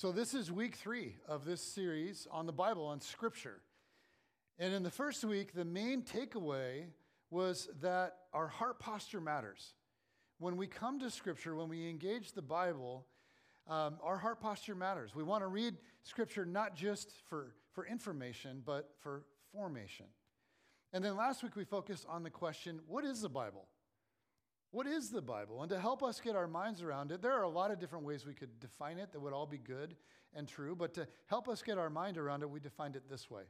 So, this is week three of this series on the Bible, on Scripture. And in the first week, the main takeaway was that our heart posture matters. When we come to Scripture, when we engage the Bible, um, our heart posture matters. We want to read Scripture not just for, for information, but for formation. And then last week, we focused on the question what is the Bible? What is the Bible? And to help us get our minds around it, there are a lot of different ways we could define it that would all be good and true, but to help us get our mind around it, we defined it this way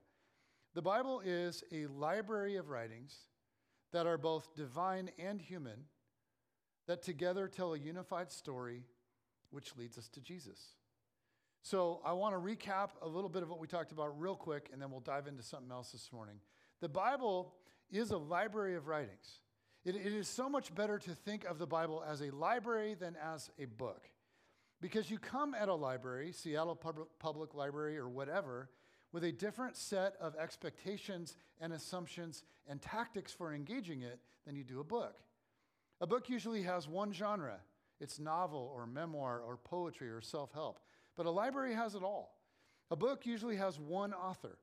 The Bible is a library of writings that are both divine and human that together tell a unified story which leads us to Jesus. So I want to recap a little bit of what we talked about real quick, and then we'll dive into something else this morning. The Bible is a library of writings. It, it is so much better to think of the Bible as a library than as a book. Because you come at a library, Seattle Public, Public Library or whatever, with a different set of expectations and assumptions and tactics for engaging it than you do a book. A book usually has one genre it's novel or memoir or poetry or self help. But a library has it all. A book usually has one author,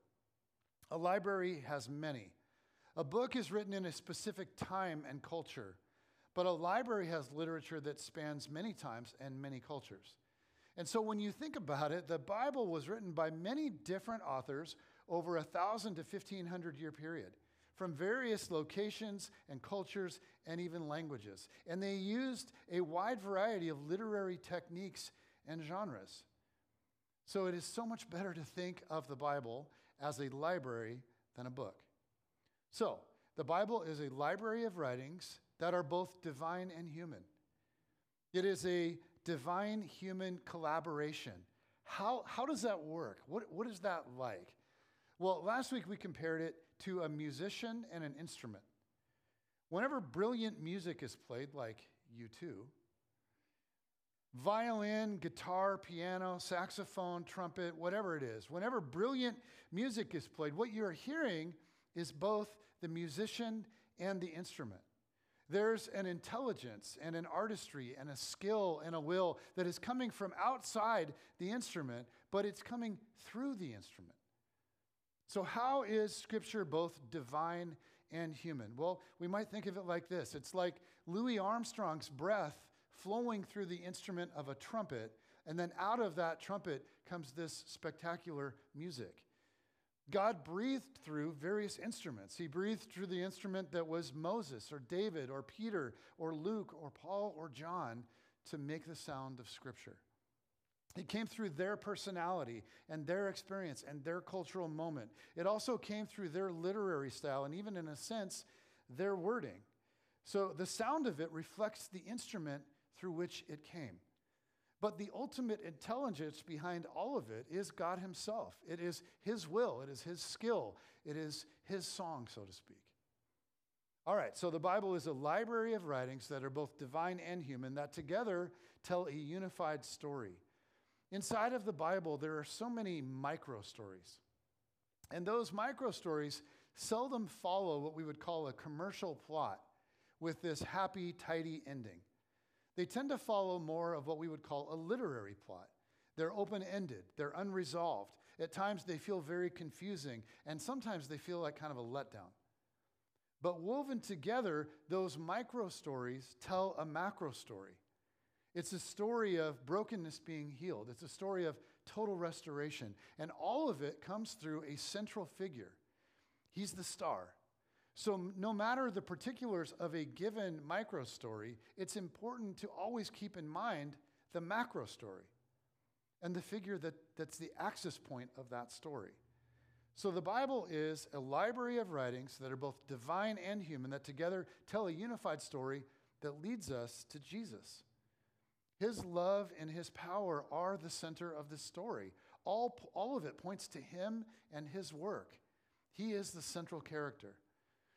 a library has many. A book is written in a specific time and culture, but a library has literature that spans many times and many cultures. And so when you think about it, the Bible was written by many different authors over a thousand to 1500 year period from various locations and cultures and even languages. And they used a wide variety of literary techniques and genres. So it is so much better to think of the Bible as a library than a book. So, the Bible is a library of writings that are both divine and human. It is a divine human collaboration. How, how does that work? What, what is that like? Well, last week we compared it to a musician and an instrument. Whenever brilliant music is played, like U2, violin, guitar, piano, saxophone, trumpet, whatever it is, whenever brilliant music is played, what you're hearing is both the musician and the instrument. There's an intelligence and an artistry and a skill and a will that is coming from outside the instrument, but it's coming through the instrument. So, how is Scripture both divine and human? Well, we might think of it like this it's like Louis Armstrong's breath flowing through the instrument of a trumpet, and then out of that trumpet comes this spectacular music. God breathed through various instruments. He breathed through the instrument that was Moses or David or Peter or Luke or Paul or John to make the sound of Scripture. It came through their personality and their experience and their cultural moment. It also came through their literary style and, even in a sense, their wording. So the sound of it reflects the instrument through which it came. But the ultimate intelligence behind all of it is God Himself. It is His will, it is His skill, it is His song, so to speak. All right, so the Bible is a library of writings that are both divine and human that together tell a unified story. Inside of the Bible, there are so many micro stories. And those micro stories seldom follow what we would call a commercial plot with this happy, tidy ending. They tend to follow more of what we would call a literary plot. They're open ended, they're unresolved. At times, they feel very confusing, and sometimes they feel like kind of a letdown. But woven together, those micro stories tell a macro story. It's a story of brokenness being healed, it's a story of total restoration. And all of it comes through a central figure. He's the star. So, no matter the particulars of a given micro story, it's important to always keep in mind the macro story and the figure that, that's the axis point of that story. So, the Bible is a library of writings that are both divine and human that together tell a unified story that leads us to Jesus. His love and his power are the center of the story. All, all of it points to him and his work. He is the central character.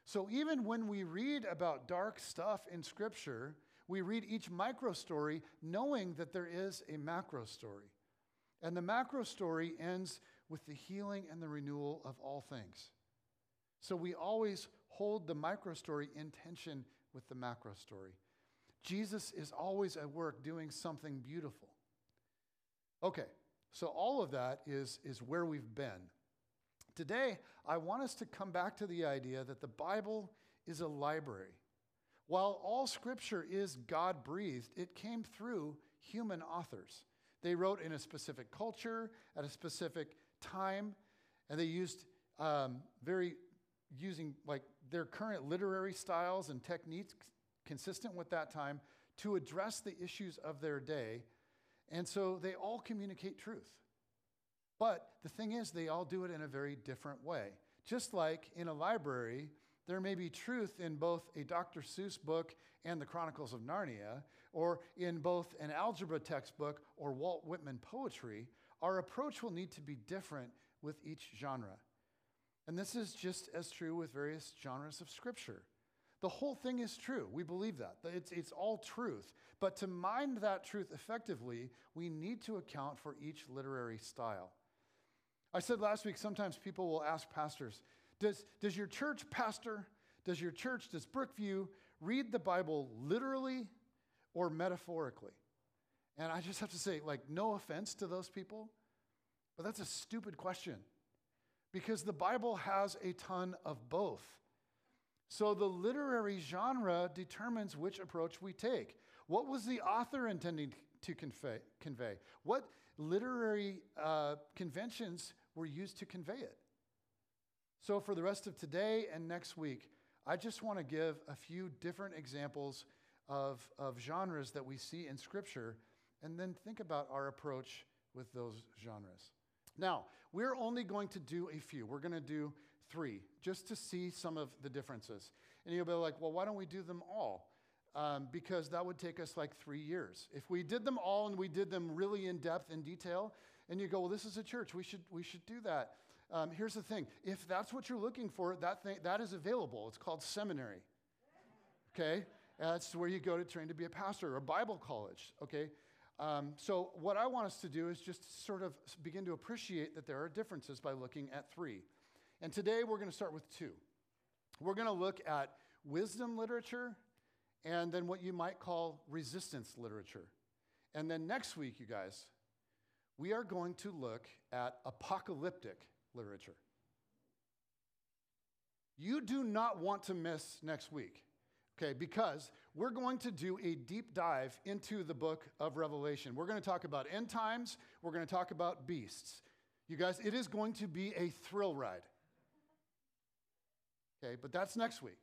So even when we read about dark stuff in Scripture, we read each micro story knowing that there is a macro story. And the macro story ends with the healing and the renewal of all things. So we always hold the micro story in tension with the macro story. Jesus is always at work doing something beautiful. Okay, So, all of that is, is where we've been. Today, I want us to come back to the idea that the Bible is a library. While all scripture is God breathed, it came through human authors. They wrote in a specific culture, at a specific time, and they used um, very, using like their current literary styles and techniques consistent with that time to address the issues of their day. And so they all communicate truth. But the thing is, they all do it in a very different way. Just like in a library, there may be truth in both a Dr. Seuss book and the Chronicles of Narnia, or in both an algebra textbook or Walt Whitman poetry. Our approach will need to be different with each genre. And this is just as true with various genres of scripture. The whole thing is true. We believe that. It's, it's all truth. But to mind that truth effectively, we need to account for each literary style. I said last week, sometimes people will ask pastors, does, does your church pastor, does your church, does Brookview read the Bible literally or metaphorically? And I just have to say, like, no offense to those people, but that's a stupid question because the Bible has a ton of both. So the literary genre determines which approach we take. What was the author intending to convey? convey? What literary uh, conventions were used to convey it? So, for the rest of today and next week, I just want to give a few different examples of, of genres that we see in Scripture and then think about our approach with those genres. Now, we're only going to do a few. We're going to do three just to see some of the differences. And you'll be like, well, why don't we do them all? Um, because that would take us like three years. If we did them all and we did them really in depth and detail, and you go, well, this is a church, we should, we should do that. Um, here's the thing if that's what you're looking for, that, thing, that is available. It's called seminary. Okay? That's where you go to train to be a pastor or Bible college. Okay? Um, so, what I want us to do is just sort of begin to appreciate that there are differences by looking at three. And today we're going to start with two. We're going to look at wisdom literature and then what you might call resistance literature. And then next week, you guys, we are going to look at apocalyptic literature. You do not want to miss next week, okay, because we're going to do a deep dive into the book of Revelation. We're going to talk about end times, we're going to talk about beasts. You guys, it is going to be a thrill ride. Okay, but that's next week.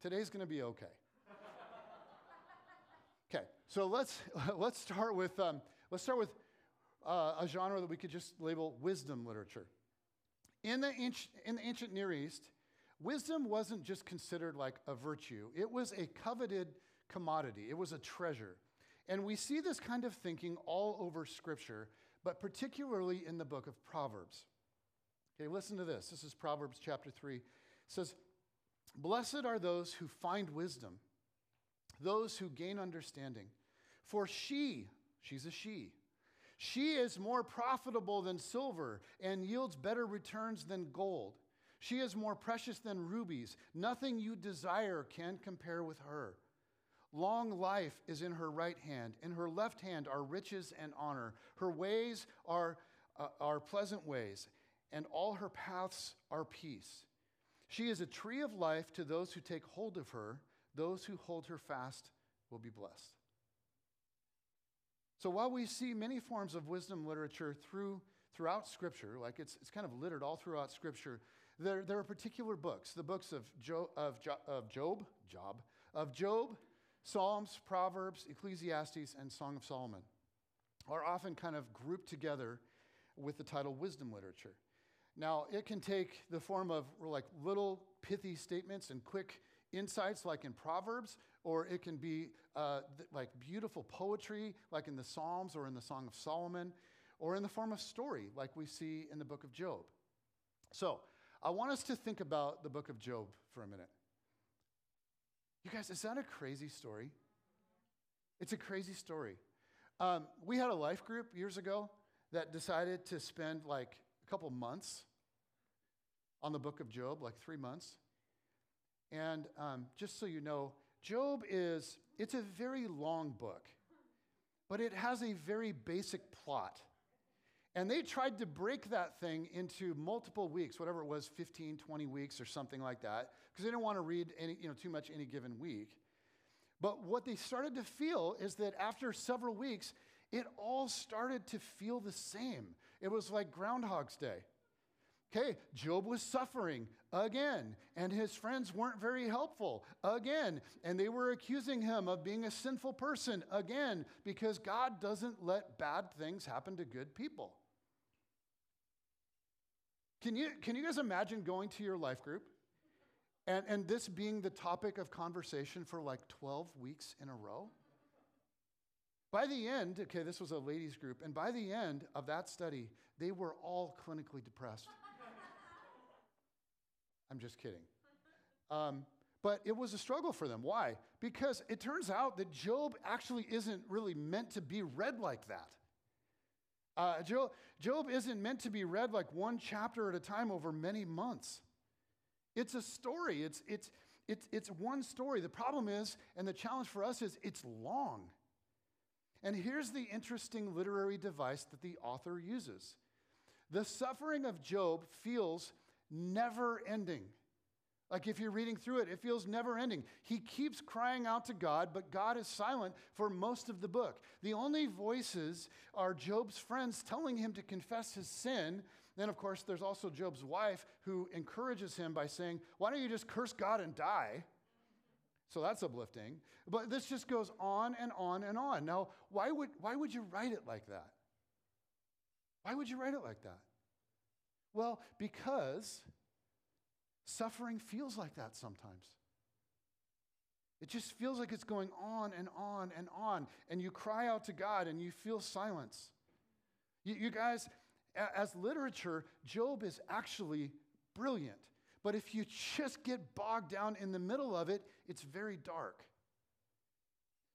Today's going to be okay. okay, so let's let's start with um, let's start with uh, a genre that we could just label wisdom literature. In the, in the ancient Near East, wisdom wasn't just considered like a virtue, it was a coveted commodity, it was a treasure. And we see this kind of thinking all over Scripture, but particularly in the book of Proverbs. Okay, listen to this. This is Proverbs chapter 3. It says, Blessed are those who find wisdom, those who gain understanding. For she, she's a she, she is more profitable than silver and yields better returns than gold. She is more precious than rubies. Nothing you desire can compare with her. Long life is in her right hand. In her left hand are riches and honor. Her ways are, uh, are pleasant ways, and all her paths are peace. She is a tree of life to those who take hold of her. Those who hold her fast will be blessed. So while we see many forms of wisdom literature through, throughout Scripture, like it's, it's kind of littered all throughout Scripture, there, there are particular books. The books of, jo, of, jo, of Job, Job, of Job, Psalms, Proverbs, Ecclesiastes, and Song of Solomon are often kind of grouped together with the title wisdom literature. Now, it can take the form of like little pithy statements and quick insights like in Proverbs, or it can be uh, th- like beautiful poetry, like in the Psalms or in the Song of Solomon, or in the form of story, like we see in the book of Job. So, I want us to think about the book of Job for a minute. You guys, is that a crazy story? It's a crazy story. Um, we had a life group years ago that decided to spend like a couple months on the book of Job, like three months. And um, just so you know, Job is, it's a very long book, but it has a very basic plot. And they tried to break that thing into multiple weeks, whatever it was, 15, 20 weeks or something like that, because they didn't want to read any, you know, too much any given week. But what they started to feel is that after several weeks, it all started to feel the same. It was like Groundhog's Day. Okay, Job was suffering again, and his friends weren't very helpful again, and they were accusing him of being a sinful person again because God doesn't let bad things happen to good people. Can you, can you guys imagine going to your life group and, and this being the topic of conversation for like 12 weeks in a row? By the end, okay, this was a ladies' group, and by the end of that study, they were all clinically depressed. I'm just kidding. Um, but it was a struggle for them. Why? Because it turns out that Job actually isn't really meant to be read like that. Uh, Job, Job isn't meant to be read like one chapter at a time over many months. It's a story, it's, it's, it's, it's one story. The problem is, and the challenge for us is, it's long. And here's the interesting literary device that the author uses the suffering of Job feels never ending. Like if you're reading through it, it feels never ending. He keeps crying out to God, but God is silent for most of the book. The only voices are Job's friends telling him to confess his sin. Then, of course, there's also Job's wife who encourages him by saying, Why don't you just curse God and die? So that's uplifting. But this just goes on and on and on. Now, why would, why would you write it like that? Why would you write it like that? Well, because Suffering feels like that sometimes. It just feels like it's going on and on and on. And you cry out to God and you feel silence. You, you guys, as literature, Job is actually brilliant. But if you just get bogged down in the middle of it, it's very dark.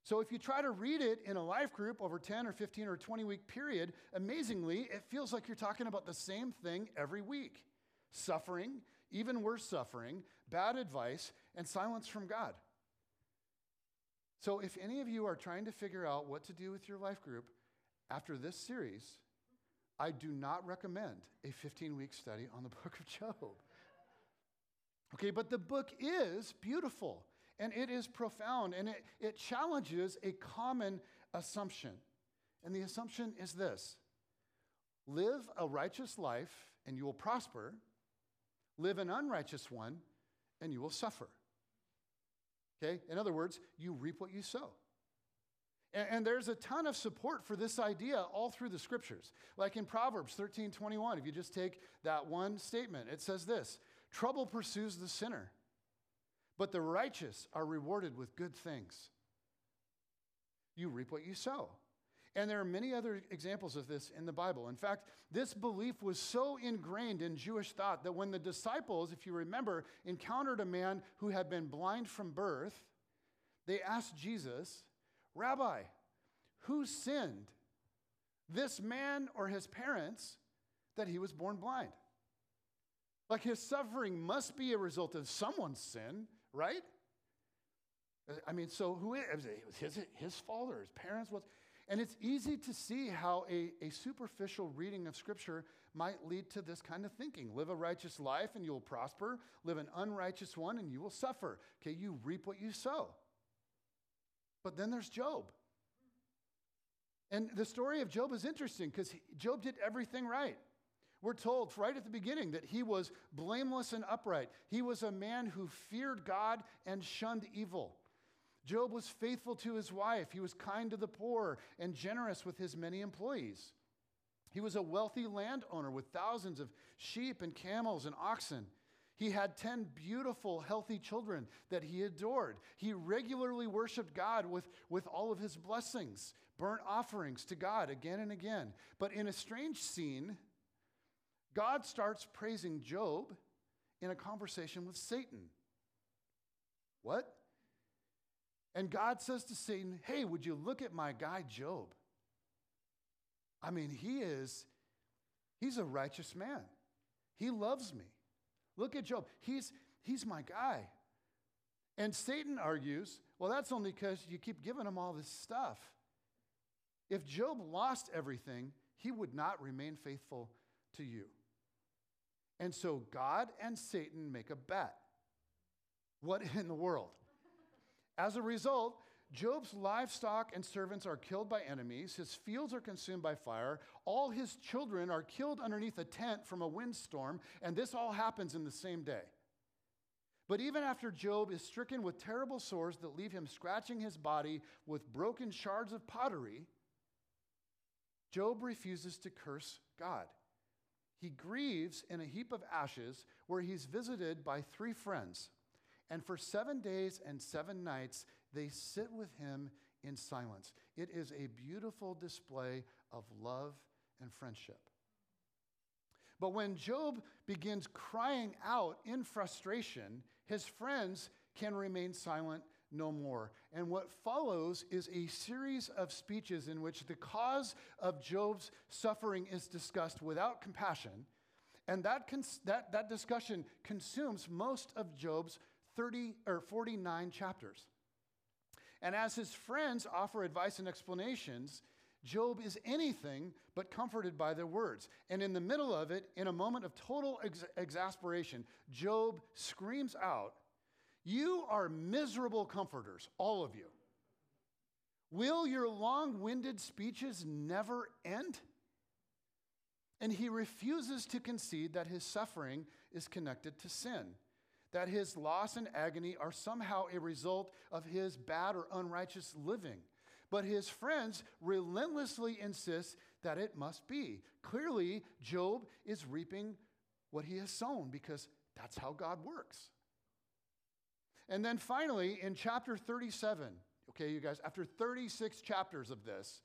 So if you try to read it in a life group over 10 or 15 or 20 week period, amazingly, it feels like you're talking about the same thing every week suffering even worse suffering, bad advice, and silence from God. So, if any of you are trying to figure out what to do with your life group after this series, I do not recommend a 15 week study on the book of Job. Okay, but the book is beautiful and it is profound and it, it challenges a common assumption. And the assumption is this live a righteous life and you will prosper, Live an unrighteous one, and you will suffer. Okay? In other words, you reap what you sow. And, and, there's a ton of support for this idea all through the scriptures. Like in Proverbs 13 21, if you just take that one statement, it says this Trouble pursues the sinner, but the righteous are rewarded with good things. You reap what you sow. And there are many other examples of this in the Bible. In fact, this belief was so ingrained in Jewish thought that when the disciples, if you remember, encountered a man who had been blind from birth, they asked Jesus, Rabbi, who sinned, this man or his parents, that he was born blind? Like his suffering must be a result of someone's sin, right? I mean, so who is it? Was his, his or his parents? What's and it's easy to see how a, a superficial reading of Scripture might lead to this kind of thinking. Live a righteous life and you will prosper. Live an unrighteous one and you will suffer. Okay, you reap what you sow. But then there's Job. And the story of Job is interesting because Job did everything right. We're told right at the beginning that he was blameless and upright. He was a man who feared God and shunned evil. Job was faithful to his wife. He was kind to the poor and generous with his many employees. He was a wealthy landowner with thousands of sheep and camels and oxen. He had 10 beautiful, healthy children that he adored. He regularly worshiped God with, with all of his blessings, burnt offerings to God again and again. But in a strange scene, God starts praising Job in a conversation with Satan. What? And God says to Satan, Hey, would you look at my guy Job? I mean, he is, he's a righteous man. He loves me. Look at Job. He's, he's my guy. And Satan argues, well, that's only because you keep giving him all this stuff. If Job lost everything, he would not remain faithful to you. And so God and Satan make a bet. What in the world? As a result, Job's livestock and servants are killed by enemies. His fields are consumed by fire. All his children are killed underneath a tent from a windstorm. And this all happens in the same day. But even after Job is stricken with terrible sores that leave him scratching his body with broken shards of pottery, Job refuses to curse God. He grieves in a heap of ashes where he's visited by three friends. And for seven days and seven nights, they sit with him in silence. It is a beautiful display of love and friendship. But when Job begins crying out in frustration, his friends can remain silent no more. And what follows is a series of speeches in which the cause of Job's suffering is discussed without compassion. And that, cons- that, that discussion consumes most of Job's 30 or 49 chapters. And as his friends offer advice and explanations, Job is anything but comforted by their words. And in the middle of it, in a moment of total ex- exasperation, Job screams out, You are miserable comforters, all of you. Will your long winded speeches never end? And he refuses to concede that his suffering is connected to sin that his loss and agony are somehow a result of his bad or unrighteous living. But his friends relentlessly insist that it must be. Clearly, Job is reaping what he has sown because that's how God works. And then finally, in chapter 37, okay, you guys, after 36 chapters of this,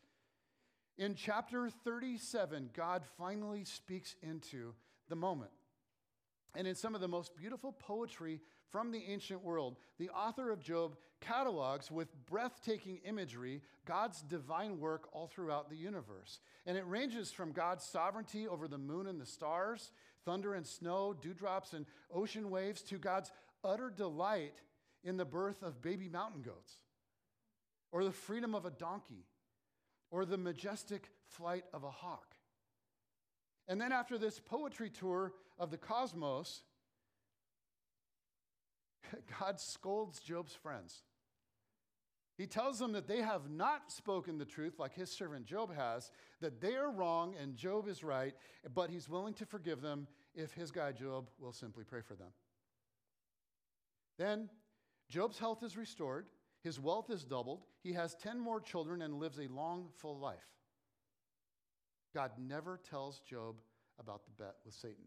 in chapter 37, God finally speaks into the moment. And in some of the most beautiful poetry from the ancient world, the author of Job catalogs with breathtaking imagery God's divine work all throughout the universe. And it ranges from God's sovereignty over the moon and the stars, thunder and snow, dewdrops and ocean waves, to God's utter delight in the birth of baby mountain goats, or the freedom of a donkey, or the majestic flight of a hawk. And then after this poetry tour of the cosmos, God scolds Job's friends. He tells them that they have not spoken the truth like his servant Job has, that they are wrong and Job is right, but he's willing to forgive them if his guy Job will simply pray for them. Then Job's health is restored, his wealth is doubled, he has 10 more children and lives a long, full life. God never tells Job about the bet with Satan.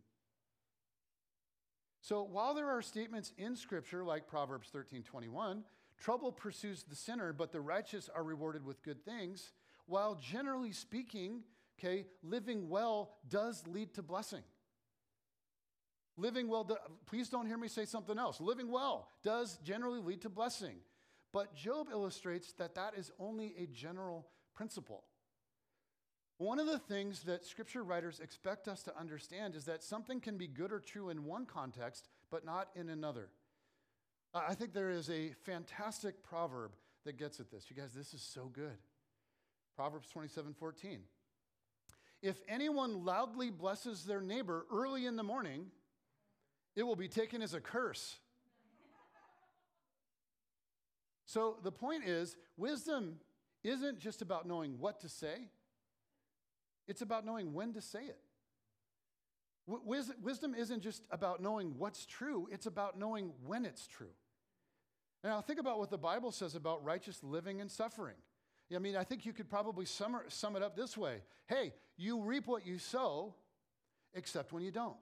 So while there are statements in Scripture like Proverbs 13 21, trouble pursues the sinner, but the righteous are rewarded with good things, while generally speaking, okay, living well does lead to blessing. Living well, please don't hear me say something else. Living well does generally lead to blessing. But Job illustrates that that is only a general principle. One of the things that scripture writers expect us to understand is that something can be good or true in one context, but not in another. I think there is a fantastic proverb that gets at this. You guys, this is so good. Proverbs 27 14. If anyone loudly blesses their neighbor early in the morning, it will be taken as a curse. so the point is, wisdom isn't just about knowing what to say, it's about knowing when to say it. Wisdom isn't just about knowing what's true, it's about knowing when it's true. Now, think about what the Bible says about righteous living and suffering. I mean, I think you could probably sum, sum it up this way Hey, you reap what you sow, except when you don't.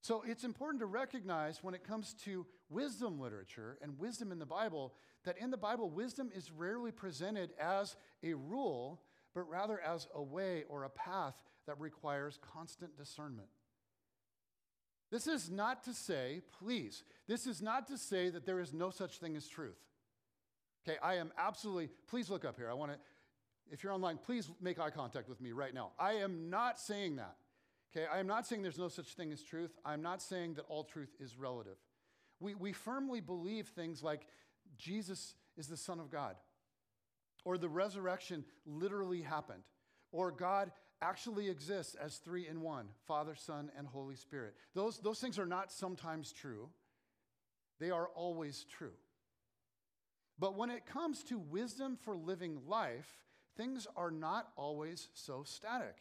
So it's important to recognize when it comes to wisdom literature and wisdom in the Bible that in the Bible, wisdom is rarely presented as a rule but rather as a way or a path that requires constant discernment. This is not to say, please, this is not to say that there is no such thing as truth. Okay, I am absolutely, please look up here. I want to, if you're online, please make eye contact with me right now. I am not saying that. Okay, I am not saying there's no such thing as truth. I'm not saying that all truth is relative. We, we firmly believe things like Jesus is the Son of God or the resurrection literally happened, or God actually exists as three in one Father, Son, and Holy Spirit. Those, those things are not sometimes true, they are always true. But when it comes to wisdom for living life, things are not always so static.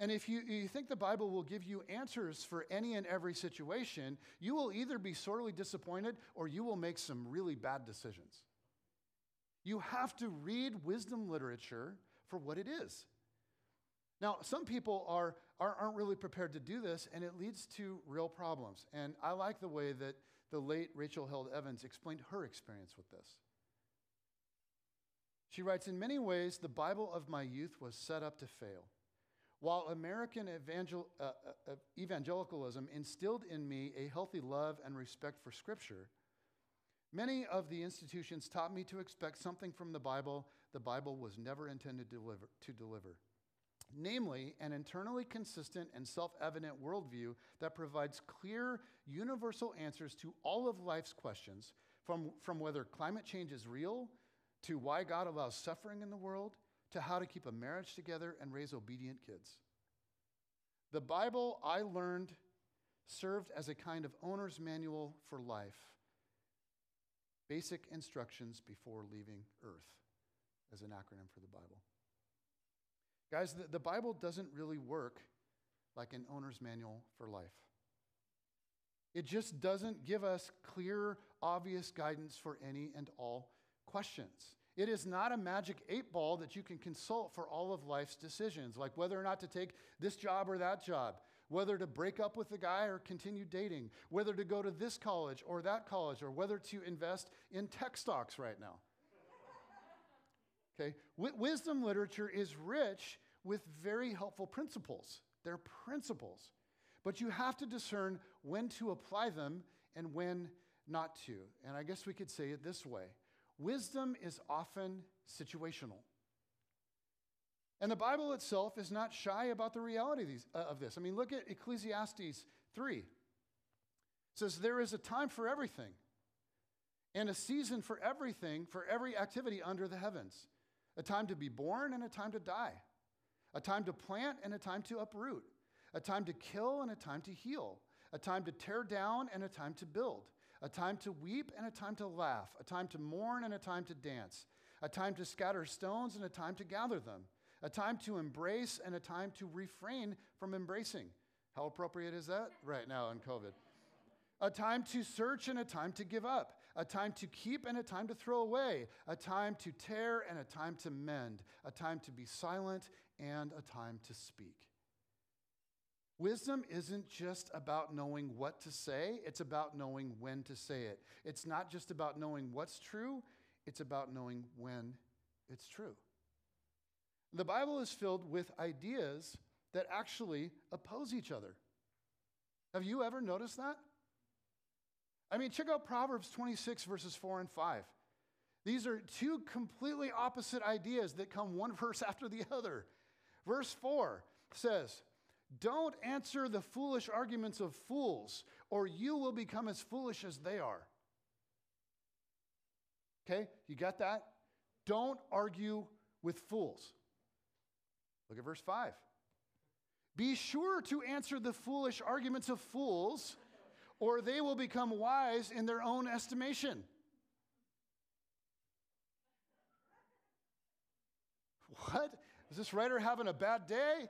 And if you, you think the Bible will give you answers for any and every situation, you will either be sorely disappointed or you will make some really bad decisions. You have to read wisdom literature for what it is. Now, some people are, are, aren't really prepared to do this, and it leads to real problems. And I like the way that the late Rachel Held Evans explained her experience with this. She writes In many ways, the Bible of my youth was set up to fail. While American evangel- uh, uh, uh evangelicalism instilled in me a healthy love and respect for Scripture, many of the institutions taught me to expect something from the Bible the Bible was never intended to deliver. To deliver namely, an internally consistent and self evident worldview that provides clear, universal answers to all of life's questions, from, from whether climate change is real, to why God allows suffering in the world, to how to keep a marriage together and raise obedient kids. The Bible, I learned, served as a kind of owner's manual for life. Basic instructions before leaving Earth, as an acronym for the Bible. Guys, the, the Bible doesn't really work like an owner's manual for life. It just doesn't give us clear, obvious guidance for any and all questions. It is not a magic eight ball that you can consult for all of life's decisions, like whether or not to take this job or that job, whether to break up with the guy or continue dating, whether to go to this college or that college, or whether to invest in tech stocks right now. Okay? W- wisdom literature is rich with very helpful principles. They're principles. But you have to discern when to apply them and when not to. And I guess we could say it this way wisdom is often situational. And the Bible itself is not shy about the reality uh, of this. I mean, look at Ecclesiastes 3. It says, There is a time for everything, and a season for everything, for every activity under the heavens a time to be born and a time to die, a time to plant and a time to uproot, a time to kill and a time to heal, a time to tear down and a time to build, a time to weep and a time to laugh, a time to mourn and a time to dance, a time to scatter stones and a time to gather them, a time to embrace and a time to refrain from embracing. How appropriate is that right now in COVID? A time to search and a time to give up, a time to keep and a time to throw away, a time to tear and a time to mend, a time to be silent and a time to speak. Wisdom isn't just about knowing what to say, it's about knowing when to say it. It's not just about knowing what's true, it's about knowing when it's true. The Bible is filled with ideas that actually oppose each other. Have you ever noticed that? I mean, check out Proverbs 26, verses 4 and 5. These are two completely opposite ideas that come one verse after the other. Verse 4 says, Don't answer the foolish arguments of fools, or you will become as foolish as they are. Okay, you got that? Don't argue with fools. Look at verse 5. Be sure to answer the foolish arguments of fools, or they will become wise in their own estimation. What? Is this writer having a bad day?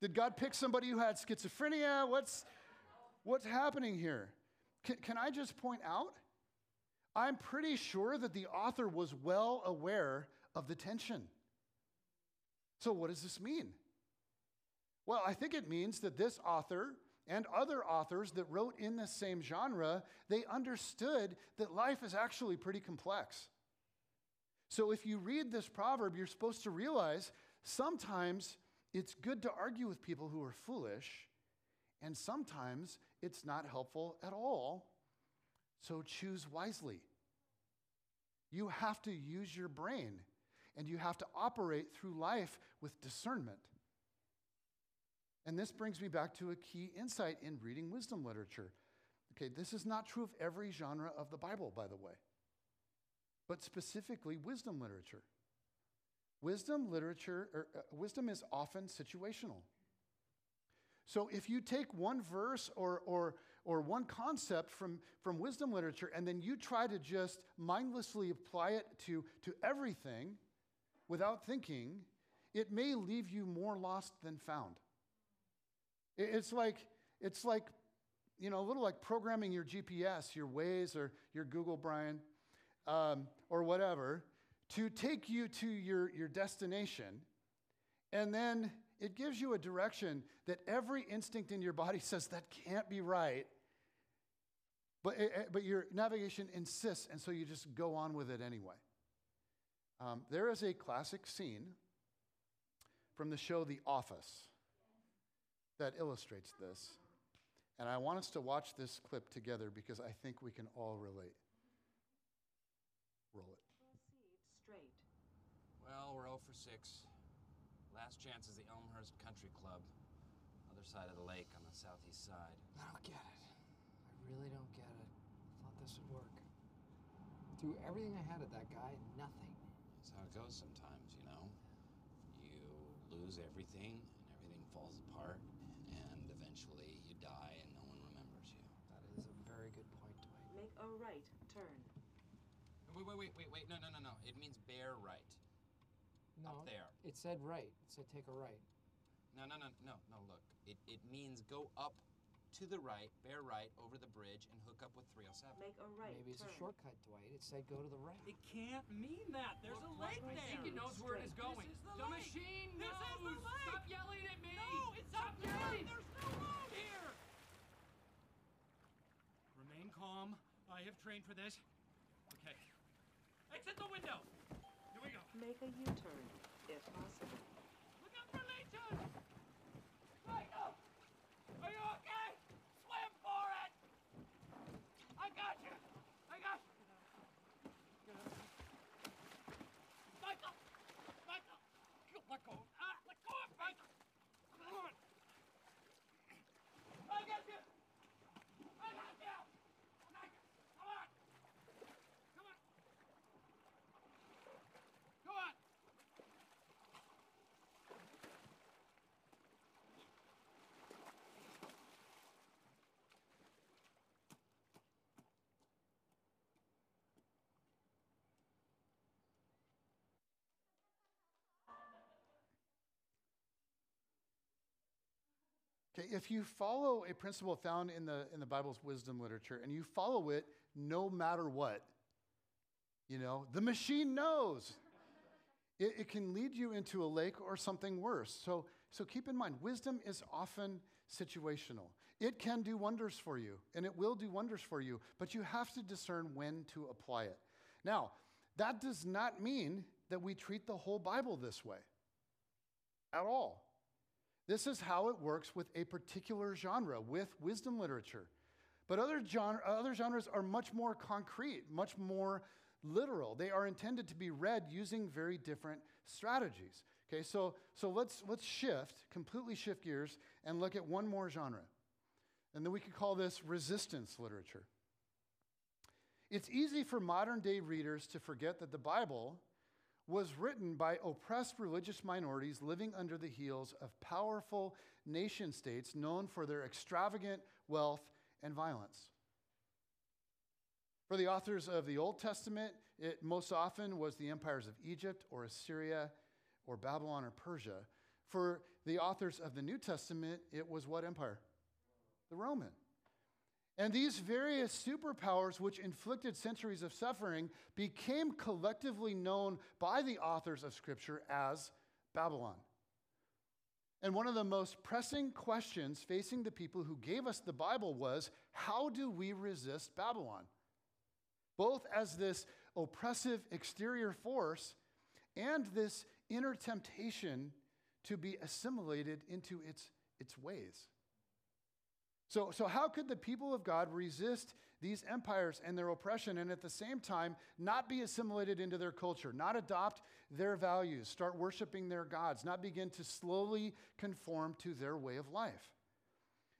Did God pick somebody who had schizophrenia? What's, what's happening here? Can, can I just point out? I'm pretty sure that the author was well aware of the tension. So, what does this mean? Well, I think it means that this author and other authors that wrote in the same genre, they understood that life is actually pretty complex. So if you read this proverb, you're supposed to realize sometimes it's good to argue with people who are foolish, and sometimes it's not helpful at all. So choose wisely. You have to use your brain, and you have to operate through life with discernment. And this brings me back to a key insight in reading wisdom literature. Okay, this is not true of every genre of the Bible, by the way but specifically wisdom literature. Wisdom literature, or, uh, wisdom is often situational. So if you take one verse or, or, or one concept from, from wisdom literature and then you try to just mindlessly apply it to, to everything without thinking, it may leave you more lost than found. It's like, it's like, you know, a little like programming your GPS, your Waze, or your Google, Brian, um, or whatever, to take you to your, your destination. And then it gives you a direction that every instinct in your body says that can't be right. But, eh, eh, but your navigation insists, and so you just go on with it anyway. Um, there is a classic scene from the show The Office that illustrates this. And I want us to watch this clip together because I think we can all relate. Roll it. Proceed straight. Well, we're 0 for 6. Last chance is the Elmhurst Country Club, other side of the lake on the southeast side. I don't get it. I really don't get it. I Thought this would work. Threw everything I had at that guy, nothing. That's how it goes sometimes, you know? You lose everything, and everything falls apart, and eventually you die, and no one remembers you. That is a very good point, Dwight. Make a right turn. Wait, wait, wait, wait, wait. No, no, no, no. It means bear right. No, Up there. it said right. It said take a right. No, no, no, no, no. Look, it, it means go up to the right, bear right over the bridge, and hook up with 307. Make a right Maybe it's turn. a shortcut, Dwight. It said go to the right. It can't mean that. There's a lake I there. think it knows where it is going. This is the, The lake. machine This is the lake. Stop yelling at me. No, it's Stop not yelling. right. There's no road here. Remain calm. I have trained for this. Okay. Exit the window. Make a U-turn, if possible. Look out for leeches. Michael, are you okay? Swim for it. I got you. I got you. Michael! Michael! You Let go! Ah, let go of me! Come on! I got you! I got you! Michael, come on! Come on! Go on! Okay, if you follow a principle found in the, in the Bible's wisdom literature and you follow it no matter what, you know, the machine knows. It, it can lead you into a lake or something worse. So, so keep in mind, wisdom is often situational. It can do wonders for you, and it will do wonders for you, but you have to discern when to apply it. Now, that does not mean that we treat the whole Bible this way at all. This is how it works with a particular genre, with wisdom literature. But other, genre, other genres are much more concrete, much more literal. They are intended to be read using very different strategies. Okay, so, so let's, let's shift, completely shift gears, and look at one more genre. And then we could call this resistance literature. It's easy for modern day readers to forget that the Bible was written by oppressed religious minorities living under the heels of powerful nation states known for their extravagant wealth and violence. For the authors of the Old Testament, it most often was the empires of Egypt or Assyria or Babylon or Persia. For the authors of the New Testament, it was what empire? The Roman. And these various superpowers, which inflicted centuries of suffering, became collectively known by the authors of Scripture as Babylon. And one of the most pressing questions facing the people who gave us the Bible was how do we resist Babylon? Both as this oppressive exterior force and this inner temptation to be assimilated into its, its ways. So, so, how could the people of God resist these empires and their oppression and at the same time not be assimilated into their culture, not adopt their values, start worshiping their gods, not begin to slowly conform to their way of life?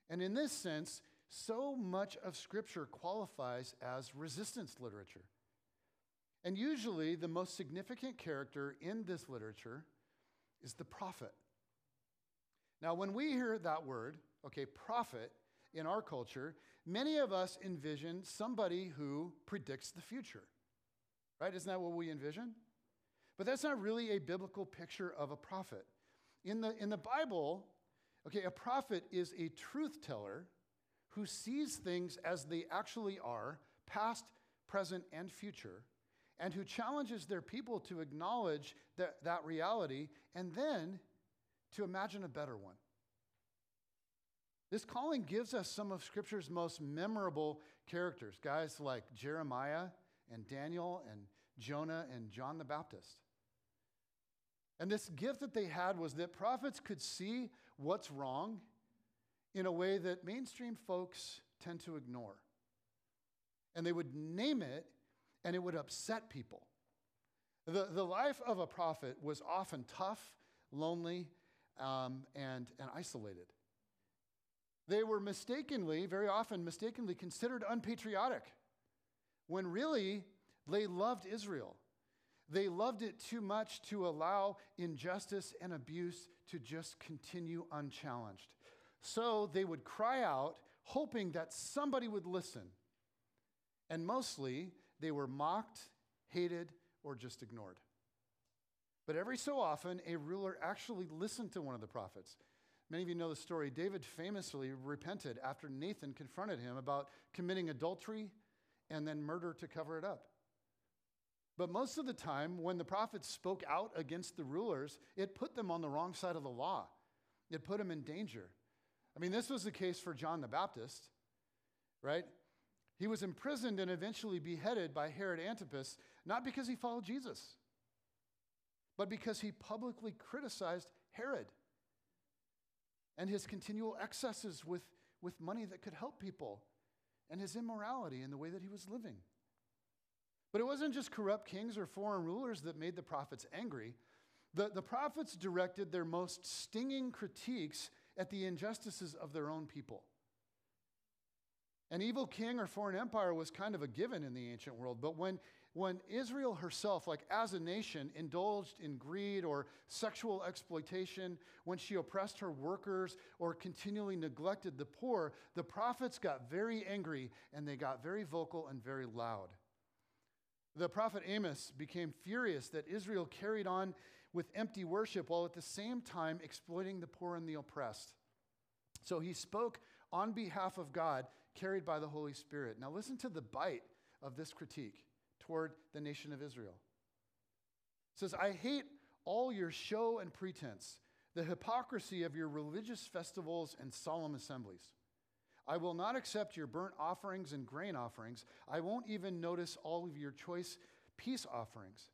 And in this sense, so much of Scripture qualifies as resistance literature. And usually, the most significant character in this literature is the prophet. Now, when we hear that word, okay, prophet, in our culture, many of us envision somebody who predicts the future, right? Isn't that what we envision? But that's not really a biblical picture of a prophet. In the, in the Bible, okay, a prophet is a truth teller who sees things as they actually are, past, present, and future, and who challenges their people to acknowledge that, that reality and then to imagine a better one. This calling gives us some of Scripture's most memorable characters, guys like Jeremiah and Daniel and Jonah and John the Baptist. And this gift that they had was that prophets could see what's wrong in a way that mainstream folks tend to ignore. And they would name it, and it would upset people. The, the life of a prophet was often tough, lonely, um, and, and isolated. They were mistakenly, very often mistakenly, considered unpatriotic when really they loved Israel. They loved it too much to allow injustice and abuse to just continue unchallenged. So they would cry out, hoping that somebody would listen. And mostly, they were mocked, hated, or just ignored. But every so often, a ruler actually listened to one of the prophets. Many of you know the story. David famously repented after Nathan confronted him about committing adultery and then murder to cover it up. But most of the time, when the prophets spoke out against the rulers, it put them on the wrong side of the law. It put them in danger. I mean, this was the case for John the Baptist, right? He was imprisoned and eventually beheaded by Herod Antipas, not because he followed Jesus, but because he publicly criticized Herod and his continual excesses with, with money that could help people and his immorality in the way that he was living. But it wasn't just corrupt kings or foreign rulers that made the prophets angry. The, the prophets directed their most stinging critiques at the injustices of their own people. An evil king or foreign empire was kind of a given in the ancient world, but when, when Israel herself, like as a nation, indulged in greed or sexual exploitation, when she oppressed her workers or continually neglected the poor, the prophets got very angry and they got very vocal and very loud. The prophet Amos became furious that Israel carried on with empty worship while at the same time exploiting the poor and the oppressed. So he spoke on behalf of God, carried by the Holy Spirit. Now, listen to the bite of this critique toward the nation of Israel. It says, I hate all your show and pretense, the hypocrisy of your religious festivals and solemn assemblies. I will not accept your burnt offerings and grain offerings. I won't even notice all of your choice peace offerings.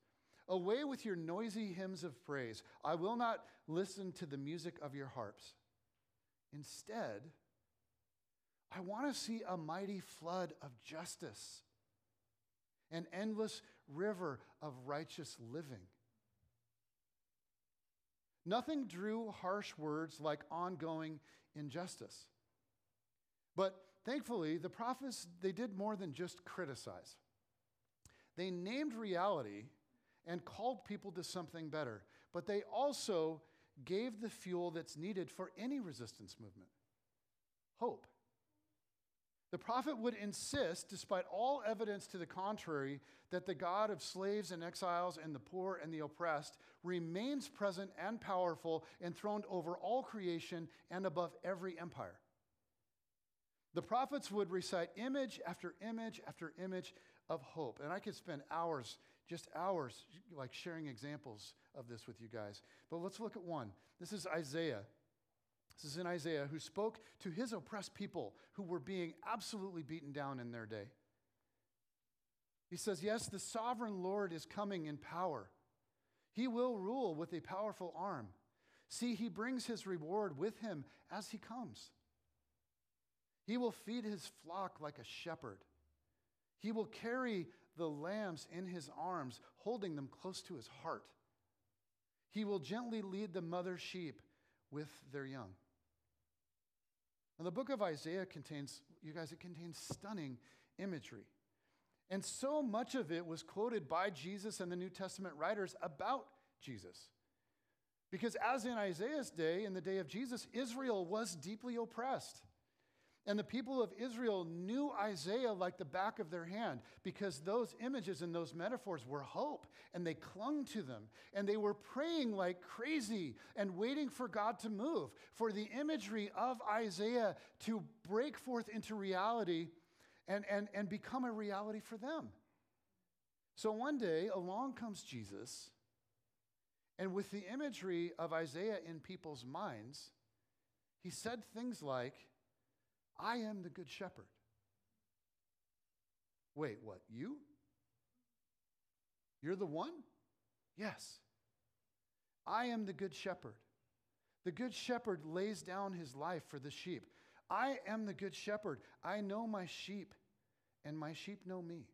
Away with your noisy hymns of praise. I will not listen to the music of your harps. Instead, I want to see a mighty flood of justice, an endless river of righteous living. Nothing drew harsh words like ongoing injustice. But thankfully, the prophets, they did more than just criticize. They named reality and called people to something better, but they also gave the fuel that's needed for any resistance movement hope. The prophet would insist, despite all evidence to the contrary, that the God of slaves and exiles and the poor and the oppressed remains present and powerful, enthroned over all creation and above every empire. The prophets would recite image after image after image of hope. And I could spend hours, just hours, like sharing examples of this with you guys. But let's look at one. This is Isaiah. This is in Isaiah who spoke to his oppressed people who were being absolutely beaten down in their day. He says, Yes, the sovereign Lord is coming in power. He will rule with a powerful arm. See, he brings his reward with him as he comes. He will feed his flock like a shepherd. He will carry the lambs in his arms, holding them close to his heart. He will gently lead the mother sheep with their young. Now, the book of Isaiah contains, you guys, it contains stunning imagery. And so much of it was quoted by Jesus and the New Testament writers about Jesus. Because as in Isaiah's day, in the day of Jesus, Israel was deeply oppressed. And the people of Israel knew Isaiah like the back of their hand because those images and those metaphors were hope and they clung to them. And they were praying like crazy and waiting for God to move, for the imagery of Isaiah to break forth into reality and, and, and become a reality for them. So one day along comes Jesus, and with the imagery of Isaiah in people's minds, he said things like, I am the good shepherd. Wait, what? You? You're the one? Yes. I am the good shepherd. The good shepherd lays down his life for the sheep. I am the good shepherd. I know my sheep, and my sheep know me.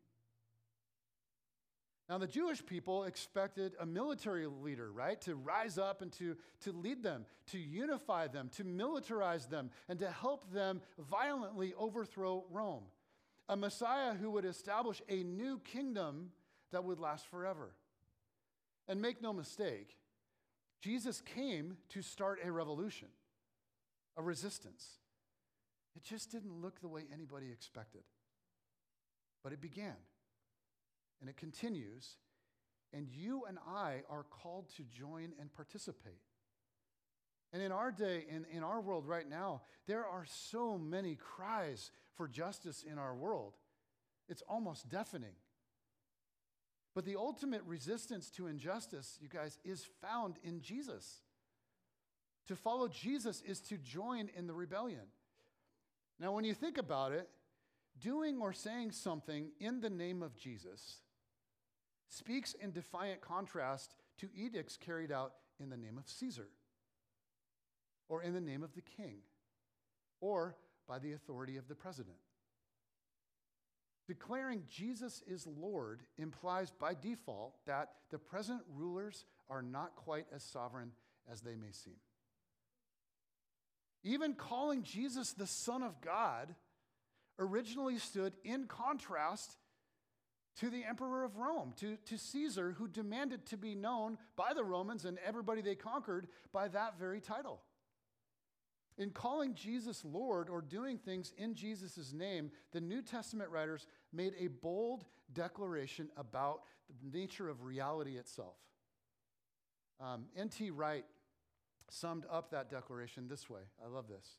Now, the Jewish people expected a military leader, right, to rise up and to, to lead them, to unify them, to militarize them, and to help them violently overthrow Rome. A Messiah who would establish a new kingdom that would last forever. And make no mistake, Jesus came to start a revolution, a resistance. It just didn't look the way anybody expected. But it began and it continues, and you and I are called to join and participate. And in our day, in, in our world right now, there are so many cries for justice in our world. It's almost deafening. But the ultimate resistance to injustice, you guys, is found in Jesus. To follow Jesus is to join in the rebellion. Now, when you think about it, doing or saying something in the name of Jesus speaks in defiant contrast to edicts carried out in the name of Caesar, or in the name of the king, or by the authority of the president. Declaring Jesus is Lord implies by default that the present rulers are not quite as sovereign as they may seem. Even calling Jesus the Son of God originally stood in contrast to the emperor of Rome, to, to Caesar, who demanded to be known by the Romans and everybody they conquered by that very title. In calling Jesus Lord or doing things in Jesus' name, the New Testament writers made a bold declaration about the nature of reality itself. Um, N.T. Wright summed up that declaration this way. I love this.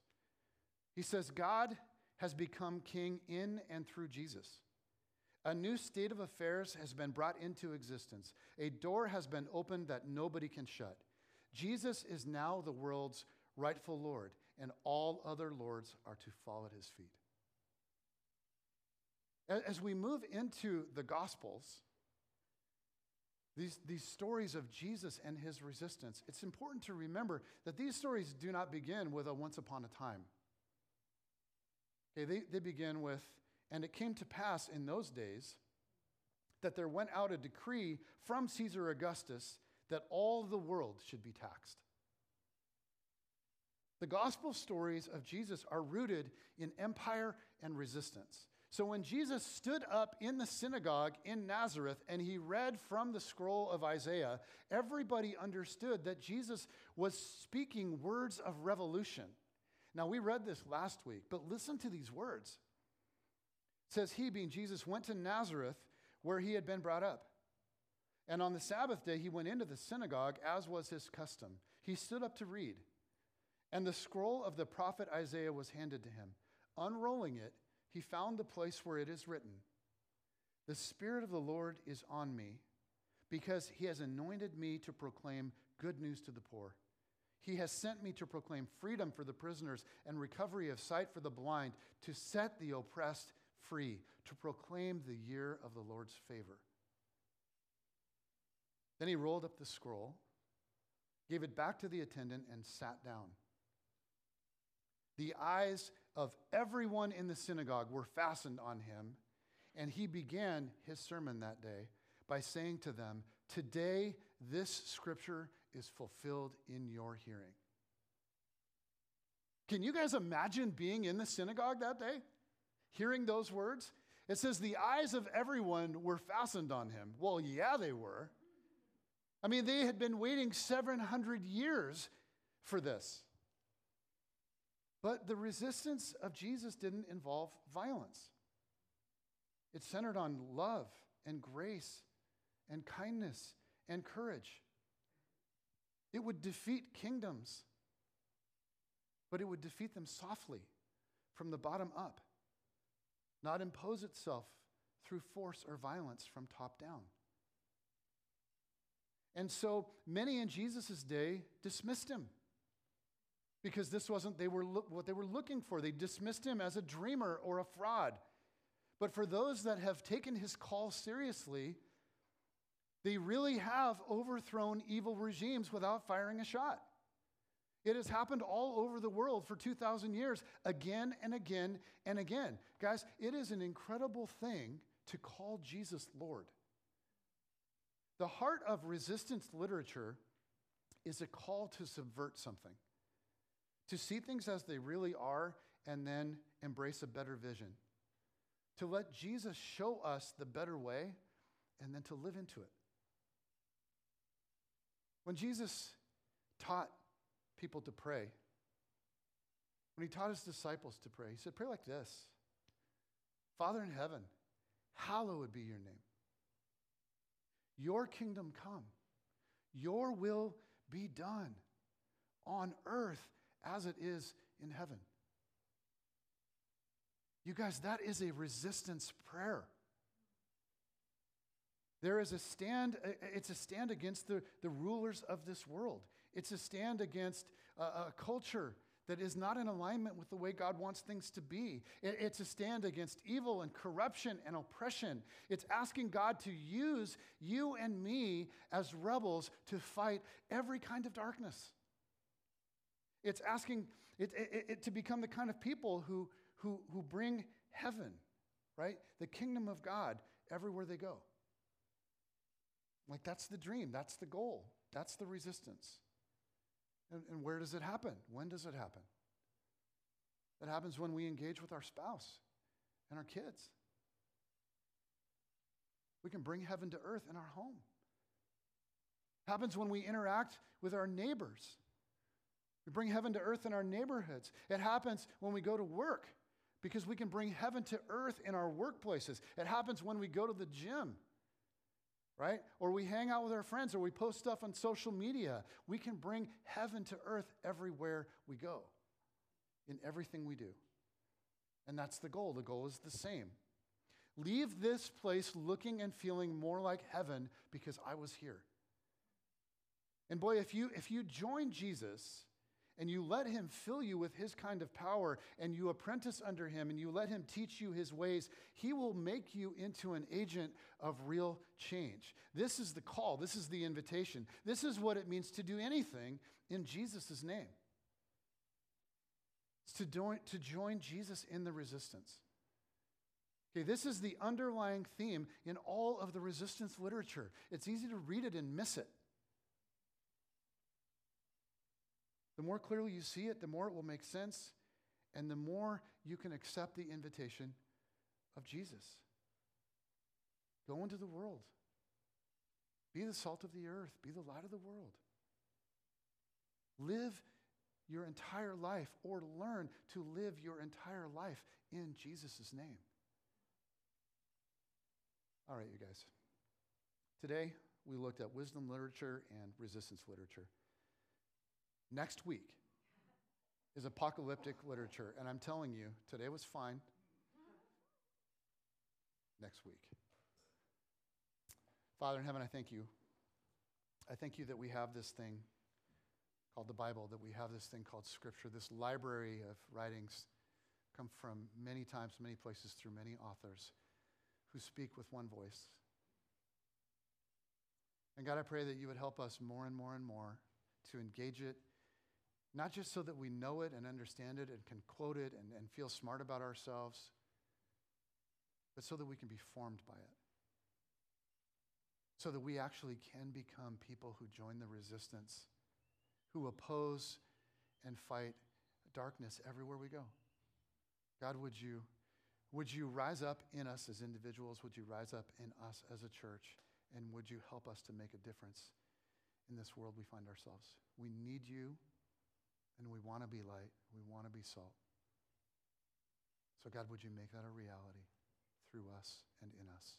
He says, God has become king in and through Jesus. A new state of affairs has been brought into existence. A door has been opened that nobody can shut. Jesus is now the world's rightful Lord, and all other lords are to fall at his feet. As we move into the Gospels, these, these stories of Jesus and his resistance, it's important to remember that these stories do not begin with a once upon a time. Okay, they, they begin with and it came to pass in those days that there went out a decree from Caesar Augustus that all the world should be taxed. The gospel stories of Jesus are rooted in empire and resistance. So when Jesus stood up in the synagogue in Nazareth and he read from the scroll of Isaiah, everybody understood that Jesus was speaking words of revolution. Now, we read this last week, but listen to these words says he, being Jesus, went to Nazareth where he had been brought up. And on the Sabbath day, he went into the synagogue, as was his custom. He stood up to read. And the scroll of the prophet Isaiah was handed to him. Unrolling it, he found the place where it is written The Spirit of the Lord is on me, because he has anointed me to proclaim good news to the poor. He has sent me to proclaim freedom for the prisoners and recovery of sight for the blind, to set the oppressed free to proclaim the year of the Lord's favor. Then he rolled up the scroll, gave it back to the attendant, and sat down. The eyes of everyone in the synagogue were fastened on him, and he began his sermon that day by saying to them, Today this scripture is fulfilled in your hearing. Can you guys imagine being in the synagogue that day? Hearing those words. It says, the eyes of everyone were fastened on him. Well, yeah, they were. I mean, they had been waiting 700 years for this. But the resistance of Jesus didn't involve violence, it centered on love and grace and kindness and courage. It would defeat kingdoms, but it would defeat them softly from the bottom up, not impose itself through force or violence from top down. And so many in Jesus' day dismissed him because this wasn't they were lo- what they were looking for. They dismissed him as a dreamer or a fraud. But for those that have taken his call seriously, they really have overthrown evil regimes without firing a shot. It has happened all over the world for 2,000 years, again and again and again. Guys, it is an incredible thing to call Jesus Lord. The heart of resistance literature is a call to subvert something, to see things as they really are and then embrace a better vision, to let Jesus show us the better way and then to live into it. When Jesus taught people to pray, when he taught his disciples to pray, he said, Pray like this Father in heaven, hallowed be your name. Your kingdom come, your will be done on earth as it is in heaven. You guys, that is a resistance prayer. There is a stand, it's a stand against the, the rulers of this world. It's a stand against a, a culture that is not in alignment with the way God wants things to be. It, it's a stand against evil and corruption and oppression. It's asking God to use you and me as rebels to fight every kind of darkness. It's asking it, it, it to become the kind of people who, who, who bring heaven, right? The kingdom of God everywhere they go. Like, that's the dream, that's the goal, that's the resistance. And, and where does it happen? When does it happen? It happens when we engage with our spouse and our kids. We can bring heaven to earth in our home. It happens when we interact with our neighbors. We bring heaven to earth in our neighborhoods. It happens when we go to work because we can bring heaven to earth in our workplaces. It happens when we go to the gym right? Or we hang out with our friends or we post stuff on social media. We can bring heaven to earth everywhere we go, in everything we do. And that's the goal. The goal is the same. Leave this place looking and feeling more like heaven because I was here. And boy, if you if you join Jesus and you let him fill you with his kind of power and you apprentice under him and you let him teach you his ways, he will make you into an agent of real change. This is the call, this is the invitation. This is what it means to do anything in Jesus' name. It's to join, to join Jesus in the resistance. Okay, this is the underlying theme in all of the resistance literature. It's easy to read it and miss it. The more clearly you see it, the more it will make sense, and the more you can accept the invitation of Jesus. Go into the world. Be the salt of the earth. Be the light of the world. Live your entire life or learn to live your entire life in Jesus' name. All right, you guys. Today, we looked at wisdom literature and resistance literature. Next week is apocalyptic literature. And I'm telling you, today was fine. Next week. Father in heaven, I thank you. I thank you that we have this thing called the Bible, that we have this thing called Scripture, this library of writings come from many times, many places, through many authors who speak with one voice. And God, I pray that you would help us more and more and more to engage it not just so that we know it and understand it and can quote it and, and feel smart about ourselves, but so that we can be formed by it. So that we actually can become people who join the resistance, who oppose and fight darkness everywhere we go. God, would you, Would you rise up in us as individuals? Would you rise up in us as a church? And would you help us to make a difference in this world we find ourselves? We need you, and we want to be light. We want to be salt. So, God, would you make that a reality through us and in us?